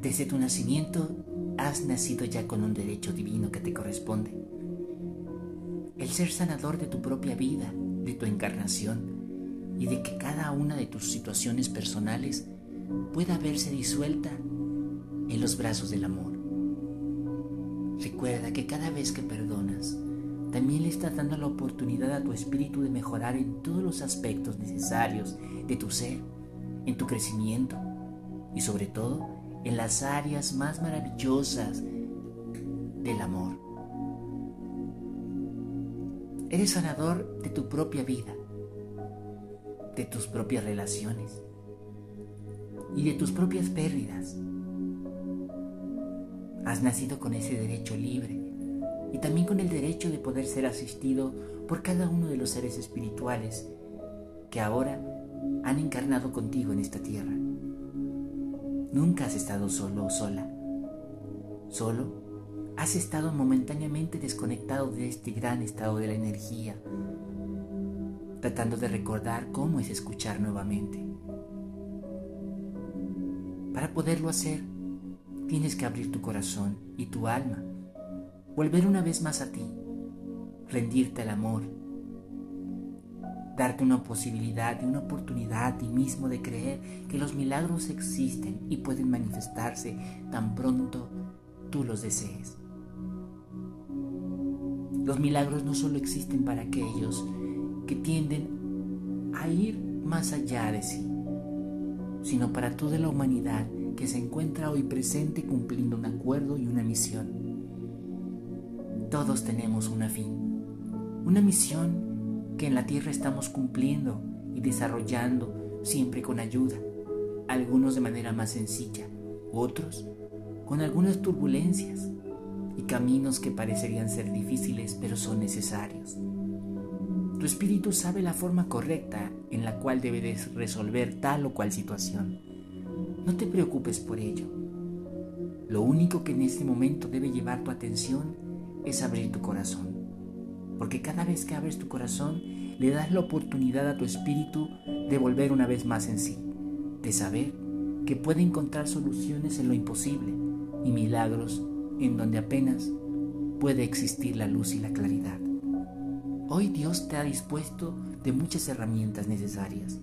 Desde tu nacimiento has nacido ya con un derecho divino que te corresponde. El ser sanador de tu propia vida, de tu encarnación y de que cada una de tus situaciones personales pueda verse disuelta en los brazos del amor. Recuerda que cada vez que perdonas, también le estás dando la oportunidad a tu espíritu de mejorar en todos los aspectos necesarios de tu ser, en tu crecimiento y sobre todo en las áreas más maravillosas del amor. Eres sanador de tu propia vida, de tus propias relaciones y de tus propias pérdidas. Has nacido con ese derecho libre y también con el derecho de poder ser asistido por cada uno de los seres espirituales que ahora han encarnado contigo en esta tierra. Nunca has estado solo o sola. Solo has estado momentáneamente desconectado de este gran estado de la energía, tratando de recordar cómo es escuchar nuevamente. Para poderlo hacer, tienes que abrir tu corazón y tu alma volver una vez más a ti, rendirte al amor, darte una posibilidad y una oportunidad a ti mismo de creer que los milagros existen y pueden manifestarse tan pronto tú los desees. Los milagros no solo existen para aquellos que tienden a ir más allá de sí, sino para toda la humanidad que se encuentra hoy presente cumpliendo un acuerdo y una misión. Todos tenemos una fin, una misión que en la tierra estamos cumpliendo y desarrollando siempre con ayuda, algunos de manera más sencilla, otros con algunas turbulencias y caminos que parecerían ser difíciles pero son necesarios. Tu espíritu sabe la forma correcta en la cual debes resolver tal o cual situación. No te preocupes por ello. Lo único que en este momento debe llevar tu atención es abrir tu corazón. Porque cada vez que abres tu corazón, le das la oportunidad a tu espíritu de volver una vez más en sí, de saber que puede encontrar soluciones en lo imposible y milagros en donde apenas puede existir la luz y la claridad. Hoy Dios te ha dispuesto de muchas herramientas necesarias,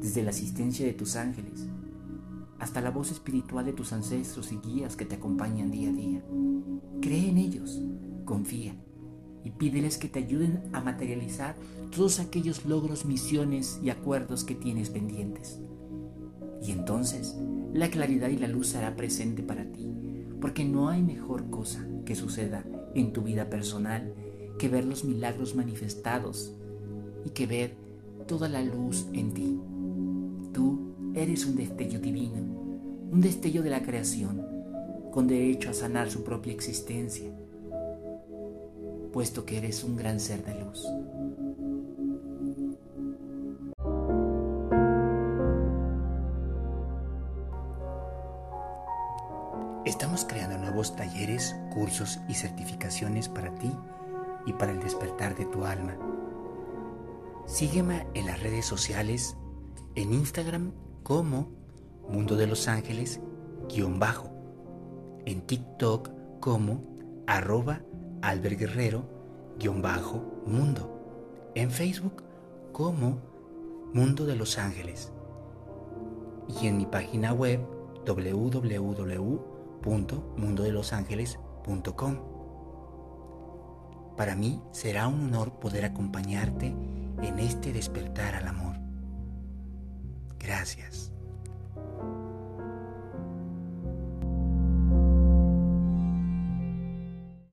desde la asistencia de tus ángeles hasta la voz espiritual de tus ancestros y guías que te acompañan día a día. Cree en ellos confía y pídeles que te ayuden a materializar todos aquellos logros, misiones y acuerdos que tienes pendientes. Y entonces la claridad y la luz será presente para ti, porque no hay mejor cosa que suceda en tu vida personal que ver los milagros manifestados y que ver toda la luz en ti. Tú eres un destello divino, un destello de la creación, con derecho a sanar su propia existencia puesto que eres un gran ser de luz. Estamos creando nuevos talleres, cursos y certificaciones para ti y para el despertar de tu alma. Sígueme en las redes sociales, en Instagram como Mundo de los Ángeles, guion bajo, en TikTok como arroba Albert Guerrero-mundo. En Facebook como Mundo de Los Ángeles. Y en mi página web www.mundodelosangeles.com. Para mí será un honor poder acompañarte en este despertar al amor. Gracias.